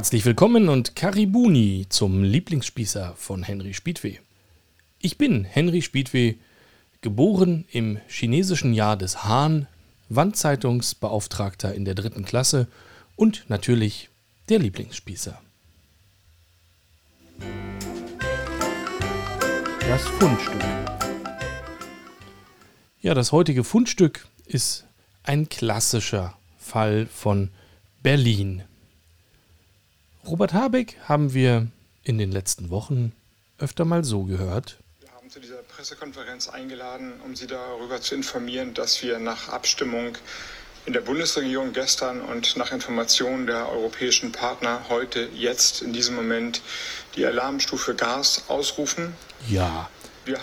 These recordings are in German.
Herzlich willkommen und Karibuni zum Lieblingsspießer von Henry Spiedweh. Ich bin Henry Spiedweh, geboren im chinesischen Jahr des Hahn, Wandzeitungsbeauftragter in der dritten Klasse und natürlich der Lieblingsspießer. Das Fundstück. Ja, das heutige Fundstück ist ein klassischer Fall von Berlin. Robert Habeck haben wir in den letzten Wochen öfter mal so gehört. Wir haben zu dieser Pressekonferenz eingeladen, um Sie darüber zu informieren, dass wir nach Abstimmung in der Bundesregierung gestern und nach Informationen der europäischen Partner heute, jetzt, in diesem Moment die Alarmstufe Gas ausrufen. Ja,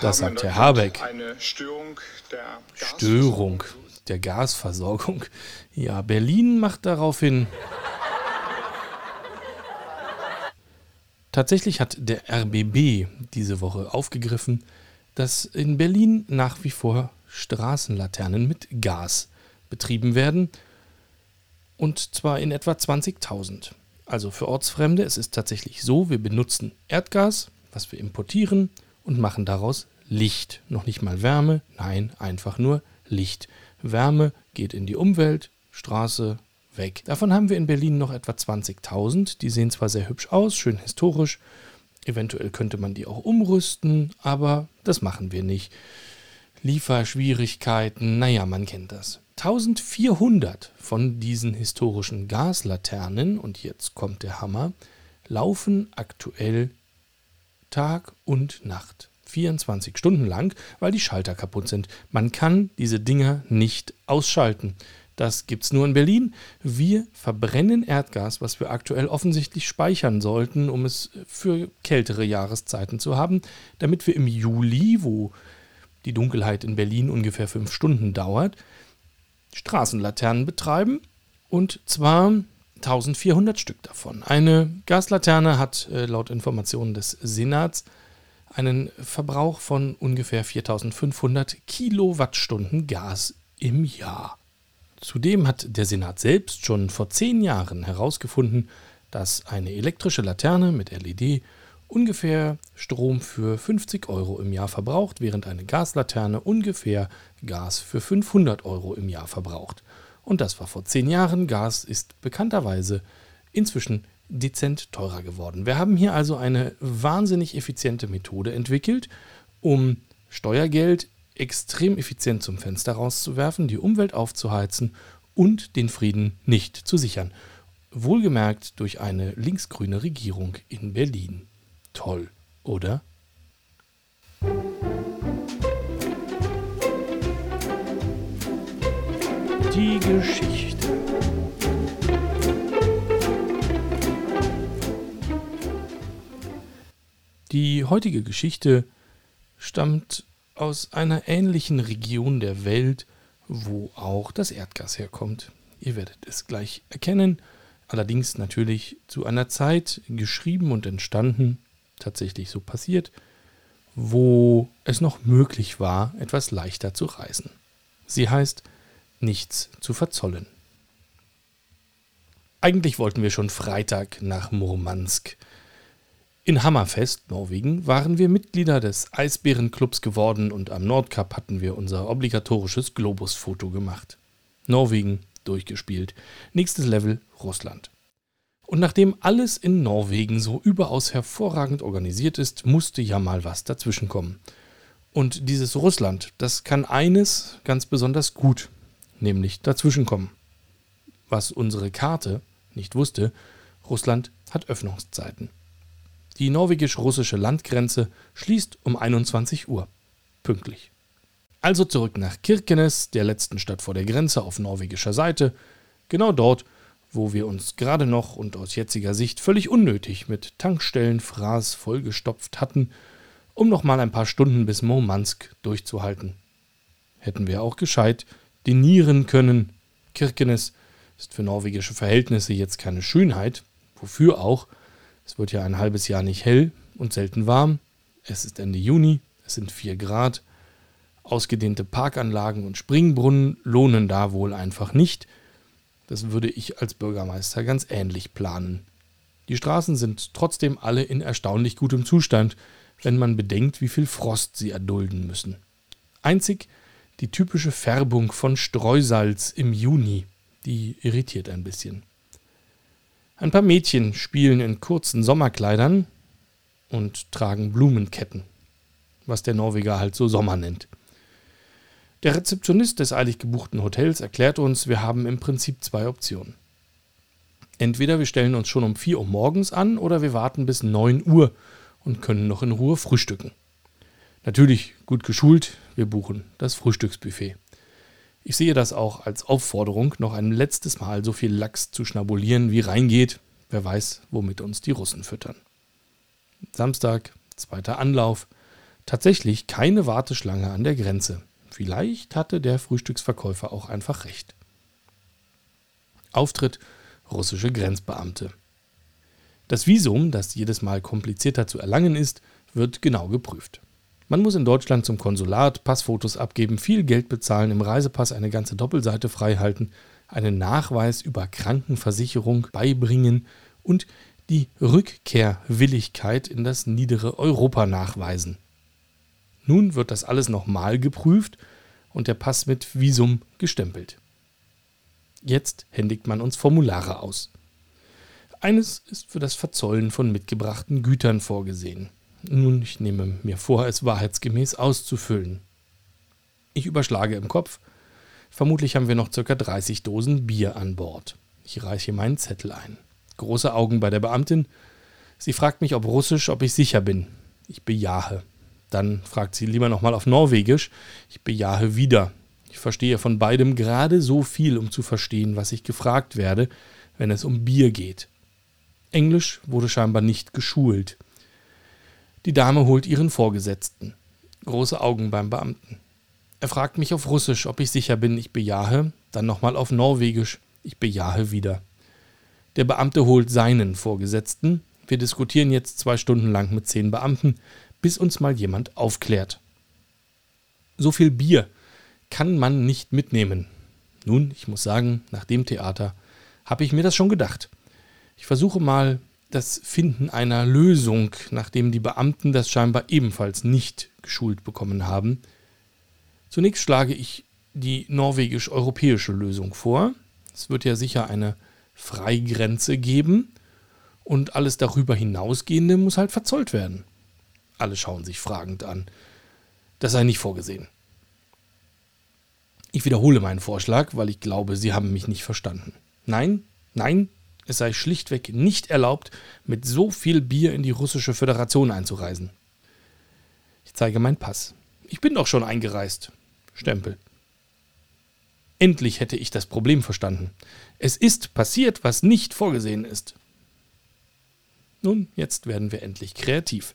das sagt Herr Habeck. Eine Störung der Störung der Gasversorgung. Ja, Berlin macht daraufhin Tatsächlich hat der RBB diese Woche aufgegriffen, dass in Berlin nach wie vor Straßenlaternen mit Gas betrieben werden. Und zwar in etwa 20.000. Also für Ortsfremde, es ist tatsächlich so, wir benutzen Erdgas, was wir importieren, und machen daraus Licht. Noch nicht mal Wärme, nein, einfach nur Licht. Wärme geht in die Umwelt, Straße, weg. Davon haben wir in Berlin noch etwa 20.000. Die sehen zwar sehr hübsch aus, schön historisch. Eventuell könnte man die auch umrüsten, aber das machen wir nicht. Lieferschwierigkeiten, naja, man kennt das. 1400 von diesen historischen Gaslaternen, und jetzt kommt der Hammer, laufen aktuell Tag und Nacht. 24 Stunden lang, weil die Schalter kaputt sind. Man kann diese Dinger nicht ausschalten. Das gibt es nur in Berlin. Wir verbrennen Erdgas, was wir aktuell offensichtlich speichern sollten, um es für kältere Jahreszeiten zu haben, damit wir im Juli, wo die Dunkelheit in Berlin ungefähr fünf Stunden dauert, Straßenlaternen betreiben. Und zwar 1400 Stück davon. Eine Gaslaterne hat äh, laut Informationen des Senats einen Verbrauch von ungefähr 4500 Kilowattstunden Gas im Jahr. Zudem hat der Senat selbst schon vor zehn Jahren herausgefunden, dass eine elektrische Laterne mit LED ungefähr Strom für 50 Euro im Jahr verbraucht, während eine Gaslaterne ungefähr Gas für 500 Euro im Jahr verbraucht. Und das war vor zehn Jahren. Gas ist bekannterweise inzwischen dezent teurer geworden. Wir haben hier also eine wahnsinnig effiziente Methode entwickelt, um Steuergeld extrem effizient zum Fenster rauszuwerfen, die Umwelt aufzuheizen und den Frieden nicht zu sichern. Wohlgemerkt durch eine linksgrüne Regierung in Berlin. Toll, oder? Die Geschichte. Die heutige Geschichte stammt aus einer ähnlichen Region der Welt, wo auch das Erdgas herkommt. Ihr werdet es gleich erkennen, allerdings natürlich zu einer Zeit geschrieben und entstanden, tatsächlich so passiert, wo es noch möglich war, etwas leichter zu reisen. Sie heißt nichts zu verzollen. Eigentlich wollten wir schon Freitag nach Murmansk. In Hammerfest, Norwegen, waren wir Mitglieder des Eisbärenclubs geworden und am Nordkap hatten wir unser obligatorisches Globusfoto gemacht. Norwegen durchgespielt. Nächstes Level Russland. Und nachdem alles in Norwegen so überaus hervorragend organisiert ist, musste ja mal was dazwischenkommen. Und dieses Russland, das kann eines ganz besonders gut, nämlich dazwischenkommen. Was unsere Karte nicht wusste, Russland hat Öffnungszeiten. Die norwegisch-russische Landgrenze schließt um 21 Uhr. Pünktlich. Also zurück nach Kirkenes, der letzten Stadt vor der Grenze auf norwegischer Seite, genau dort, wo wir uns gerade noch und aus jetziger Sicht völlig unnötig mit Tankstellenfraß vollgestopft hatten, um noch mal ein paar Stunden bis Murmansk durchzuhalten. Hätten wir auch gescheit denieren können. Kirkenes ist für norwegische Verhältnisse jetzt keine Schönheit, wofür auch, es wird ja ein halbes Jahr nicht hell und selten warm. Es ist Ende Juni, es sind 4 Grad. Ausgedehnte Parkanlagen und Springbrunnen lohnen da wohl einfach nicht. Das würde ich als Bürgermeister ganz ähnlich planen. Die Straßen sind trotzdem alle in erstaunlich gutem Zustand, wenn man bedenkt, wie viel Frost sie erdulden müssen. Einzig die typische Färbung von Streusalz im Juni, die irritiert ein bisschen. Ein paar Mädchen spielen in kurzen Sommerkleidern und tragen Blumenketten, was der Norweger halt so Sommer nennt. Der Rezeptionist des eilig gebuchten Hotels erklärt uns, wir haben im Prinzip zwei Optionen. Entweder wir stellen uns schon um 4 Uhr morgens an oder wir warten bis 9 Uhr und können noch in Ruhe frühstücken. Natürlich gut geschult, wir buchen das Frühstücksbuffet. Ich sehe das auch als Aufforderung, noch ein letztes Mal so viel Lachs zu schnabulieren, wie reingeht. Wer weiß, womit uns die Russen füttern. Samstag, zweiter Anlauf. Tatsächlich keine Warteschlange an der Grenze. Vielleicht hatte der Frühstücksverkäufer auch einfach recht. Auftritt russische Grenzbeamte. Das Visum, das jedes Mal komplizierter zu erlangen ist, wird genau geprüft. Man muss in Deutschland zum Konsulat Passfotos abgeben, viel Geld bezahlen, im Reisepass eine ganze Doppelseite freihalten, einen Nachweis über Krankenversicherung beibringen und die Rückkehrwilligkeit in das niedere Europa nachweisen. Nun wird das alles nochmal geprüft und der Pass mit Visum gestempelt. Jetzt händigt man uns Formulare aus. Eines ist für das Verzollen von mitgebrachten Gütern vorgesehen. Nun, ich nehme mir vor, es wahrheitsgemäß auszufüllen. Ich überschlage im Kopf. Vermutlich haben wir noch ca. 30 Dosen Bier an Bord. Ich reiche meinen Zettel ein. Große Augen bei der Beamtin. Sie fragt mich, ob Russisch, ob ich sicher bin. Ich bejahe. Dann fragt sie lieber nochmal auf Norwegisch. Ich bejahe wieder. Ich verstehe von beidem gerade so viel, um zu verstehen, was ich gefragt werde, wenn es um Bier geht. Englisch wurde scheinbar nicht geschult. Die Dame holt ihren Vorgesetzten. Große Augen beim Beamten. Er fragt mich auf Russisch, ob ich sicher bin, ich bejahe, dann nochmal auf Norwegisch, ich bejahe wieder. Der Beamte holt seinen Vorgesetzten. Wir diskutieren jetzt zwei Stunden lang mit zehn Beamten, bis uns mal jemand aufklärt. So viel Bier kann man nicht mitnehmen. Nun, ich muss sagen, nach dem Theater habe ich mir das schon gedacht. Ich versuche mal das Finden einer Lösung, nachdem die Beamten das scheinbar ebenfalls nicht geschult bekommen haben. Zunächst schlage ich die norwegisch-europäische Lösung vor. Es wird ja sicher eine Freigrenze geben und alles darüber hinausgehende muss halt verzollt werden. Alle schauen sich fragend an. Das sei nicht vorgesehen. Ich wiederhole meinen Vorschlag, weil ich glaube, Sie haben mich nicht verstanden. Nein, nein, es sei schlichtweg nicht erlaubt, mit so viel Bier in die russische Föderation einzureisen. Ich zeige meinen Pass. Ich bin doch schon eingereist. Stempel. Endlich hätte ich das Problem verstanden. Es ist passiert, was nicht vorgesehen ist. Nun, jetzt werden wir endlich kreativ.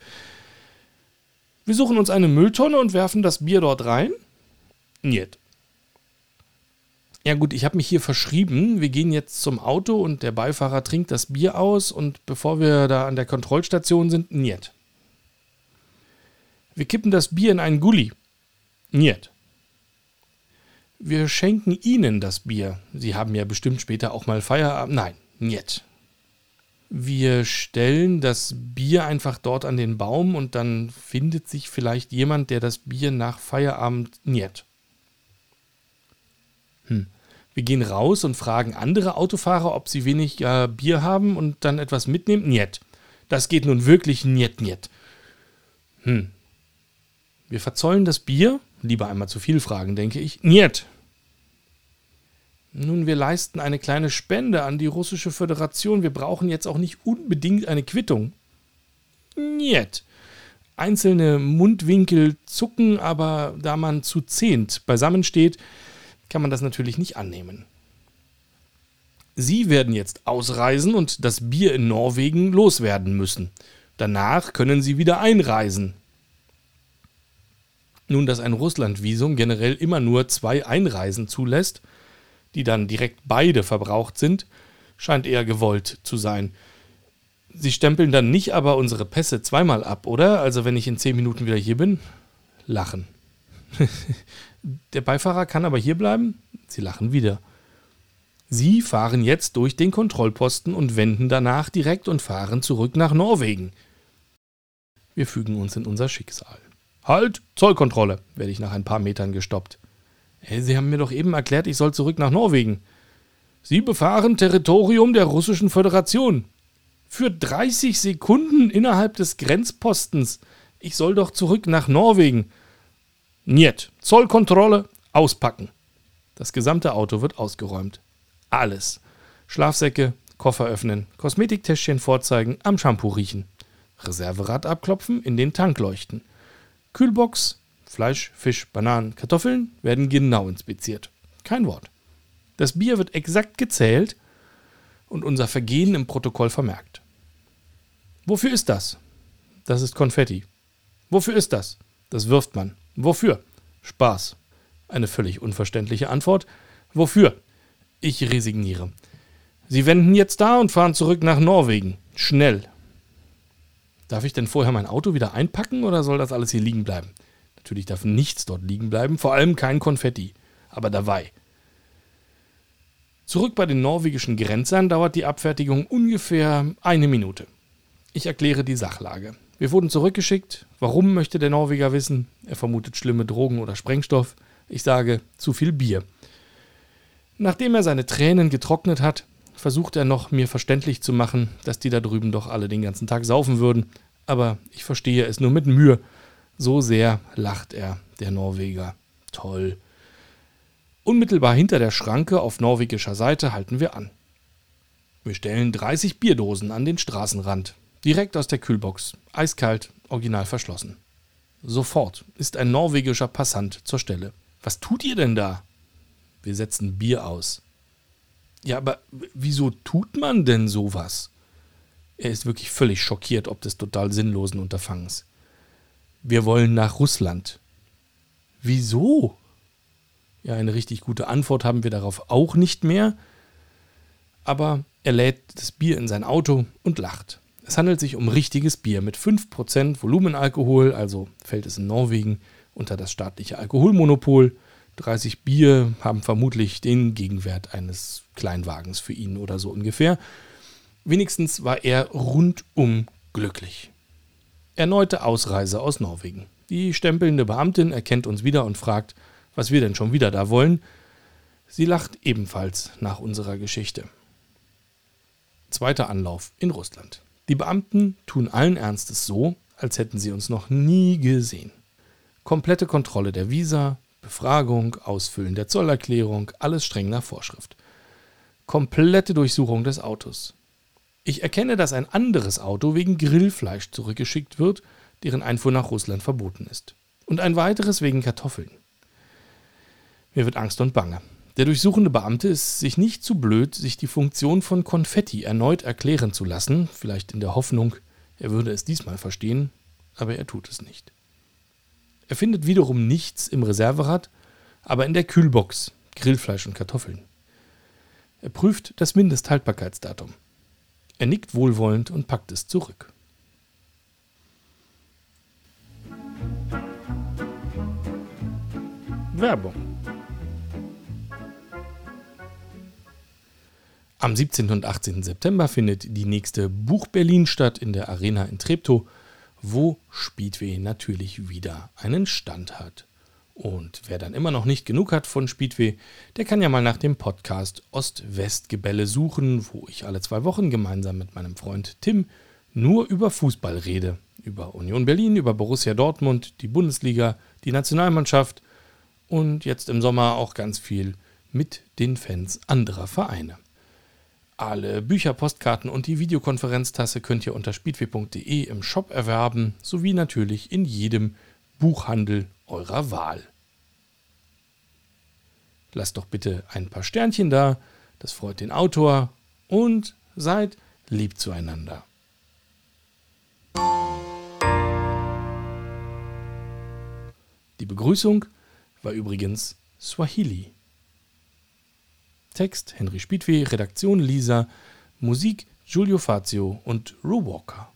Wir suchen uns eine Mülltonne und werfen das Bier dort rein? Niet. Ja gut, ich habe mich hier verschrieben. Wir gehen jetzt zum Auto und der Beifahrer trinkt das Bier aus und bevor wir da an der Kontrollstation sind, niet. Wir kippen das Bier in einen Gully. Niet. Wir schenken Ihnen das Bier. Sie haben ja bestimmt später auch mal Feierabend. Nein, niet. Wir stellen das Bier einfach dort an den Baum und dann findet sich vielleicht jemand, der das Bier nach Feierabend niet. Wir gehen raus und fragen andere Autofahrer, ob sie wenig äh, Bier haben und dann etwas mitnehmen. Niet. Das geht nun wirklich niet, niet. Hm. Wir verzollen das Bier. Lieber einmal zu viel fragen, denke ich. Niet. Nun, wir leisten eine kleine Spende an die russische Föderation. Wir brauchen jetzt auch nicht unbedingt eine Quittung. Niet. Einzelne Mundwinkel zucken, aber da man zu zehnt beisammensteht, kann man das natürlich nicht annehmen. Sie werden jetzt ausreisen und das Bier in Norwegen loswerden müssen. Danach können Sie wieder einreisen. Nun, dass ein Russlandvisum generell immer nur zwei Einreisen zulässt, die dann direkt beide verbraucht sind, scheint eher gewollt zu sein. Sie stempeln dann nicht aber unsere Pässe zweimal ab, oder? Also wenn ich in zehn Minuten wieder hier bin? Lachen. Der Beifahrer kann aber hier bleiben? Sie lachen wieder. Sie fahren jetzt durch den Kontrollposten und wenden danach direkt und fahren zurück nach Norwegen. Wir fügen uns in unser Schicksal. Halt, Zollkontrolle, werde ich nach ein paar Metern gestoppt. Hey, Sie haben mir doch eben erklärt, ich soll zurück nach Norwegen. Sie befahren Territorium der Russischen Föderation. Für 30 Sekunden innerhalb des Grenzpostens. Ich soll doch zurück nach Norwegen. Niet. Zollkontrolle, auspacken. Das gesamte Auto wird ausgeräumt. Alles. Schlafsäcke, Koffer öffnen, Kosmetiktäschchen vorzeigen, am Shampoo riechen. Reserverad abklopfen, in den Tank leuchten. Kühlbox, Fleisch, Fisch, Bananen, Kartoffeln werden genau inspiziert. Kein Wort. Das Bier wird exakt gezählt und unser Vergehen im Protokoll vermerkt. Wofür ist das? Das ist Konfetti. Wofür ist das? Das wirft man. Wofür? Spaß. Eine völlig unverständliche Antwort. Wofür? Ich resigniere. Sie wenden jetzt da und fahren zurück nach Norwegen. Schnell. Darf ich denn vorher mein Auto wieder einpacken oder soll das alles hier liegen bleiben? Natürlich darf nichts dort liegen bleiben, vor allem kein Konfetti. Aber dabei. Zurück bei den norwegischen Grenzern dauert die Abfertigung ungefähr eine Minute. Ich erkläre die Sachlage. Wir wurden zurückgeschickt. Warum möchte der Norweger wissen? Er vermutet schlimme Drogen oder Sprengstoff. Ich sage, zu viel Bier. Nachdem er seine Tränen getrocknet hat, versucht er noch, mir verständlich zu machen, dass die da drüben doch alle den ganzen Tag saufen würden. Aber ich verstehe es nur mit Mühe. So sehr lacht er, der Norweger. Toll. Unmittelbar hinter der Schranke auf norwegischer Seite halten wir an. Wir stellen 30 Bierdosen an den Straßenrand, direkt aus der Kühlbox, eiskalt, original verschlossen. Sofort ist ein norwegischer Passant zur Stelle. Was tut ihr denn da? Wir setzen Bier aus. Ja, aber wieso tut man denn sowas? Er ist wirklich völlig schockiert ob des total sinnlosen Unterfangens. Wir wollen nach Russland. Wieso? Ja, eine richtig gute Antwort haben wir darauf auch nicht mehr. Aber er lädt das Bier in sein Auto und lacht. Es handelt sich um richtiges Bier mit 5% Volumenalkohol, also fällt es in Norwegen unter das staatliche Alkoholmonopol. 30 Bier haben vermutlich den Gegenwert eines Kleinwagens für ihn oder so ungefähr. Wenigstens war er rundum glücklich. Erneute Ausreise aus Norwegen. Die stempelnde Beamtin erkennt uns wieder und fragt, was wir denn schon wieder da wollen. Sie lacht ebenfalls nach unserer Geschichte. Zweiter Anlauf in Russland. Die Beamten tun allen Ernstes so, als hätten sie uns noch nie gesehen. Komplette Kontrolle der Visa, Befragung, Ausfüllen der Zollerklärung, alles streng nach Vorschrift. Komplette Durchsuchung des Autos. Ich erkenne, dass ein anderes Auto wegen Grillfleisch zurückgeschickt wird, deren Einfuhr nach Russland verboten ist. Und ein weiteres wegen Kartoffeln. Mir wird Angst und Bange. Der durchsuchende Beamte ist sich nicht zu blöd, sich die Funktion von Konfetti erneut erklären zu lassen, vielleicht in der Hoffnung, er würde es diesmal verstehen, aber er tut es nicht. Er findet wiederum nichts im Reserverad, aber in der Kühlbox Grillfleisch und Kartoffeln. Er prüft das Mindesthaltbarkeitsdatum. Er nickt wohlwollend und packt es zurück. Werbung Am 17. und 18. September findet die nächste Buch Berlin statt in der Arena in Treptow, wo Speedway natürlich wieder einen Stand hat. Und wer dann immer noch nicht genug hat von Speedway, der kann ja mal nach dem Podcast Ost-West-Gebälle suchen, wo ich alle zwei Wochen gemeinsam mit meinem Freund Tim nur über Fußball rede. Über Union Berlin, über Borussia Dortmund, die Bundesliga, die Nationalmannschaft und jetzt im Sommer auch ganz viel mit den Fans anderer Vereine. Alle Bücher, Postkarten und die Videokonferenztasse könnt ihr unter speedway.de im Shop erwerben, sowie natürlich in jedem Buchhandel eurer Wahl. Lasst doch bitte ein paar Sternchen da, das freut den Autor und seid lieb zueinander. Die Begrüßung war übrigens Swahili. Text Henry Spiedweh, Redaktion Lisa, Musik Giulio Fazio und Ru Walker.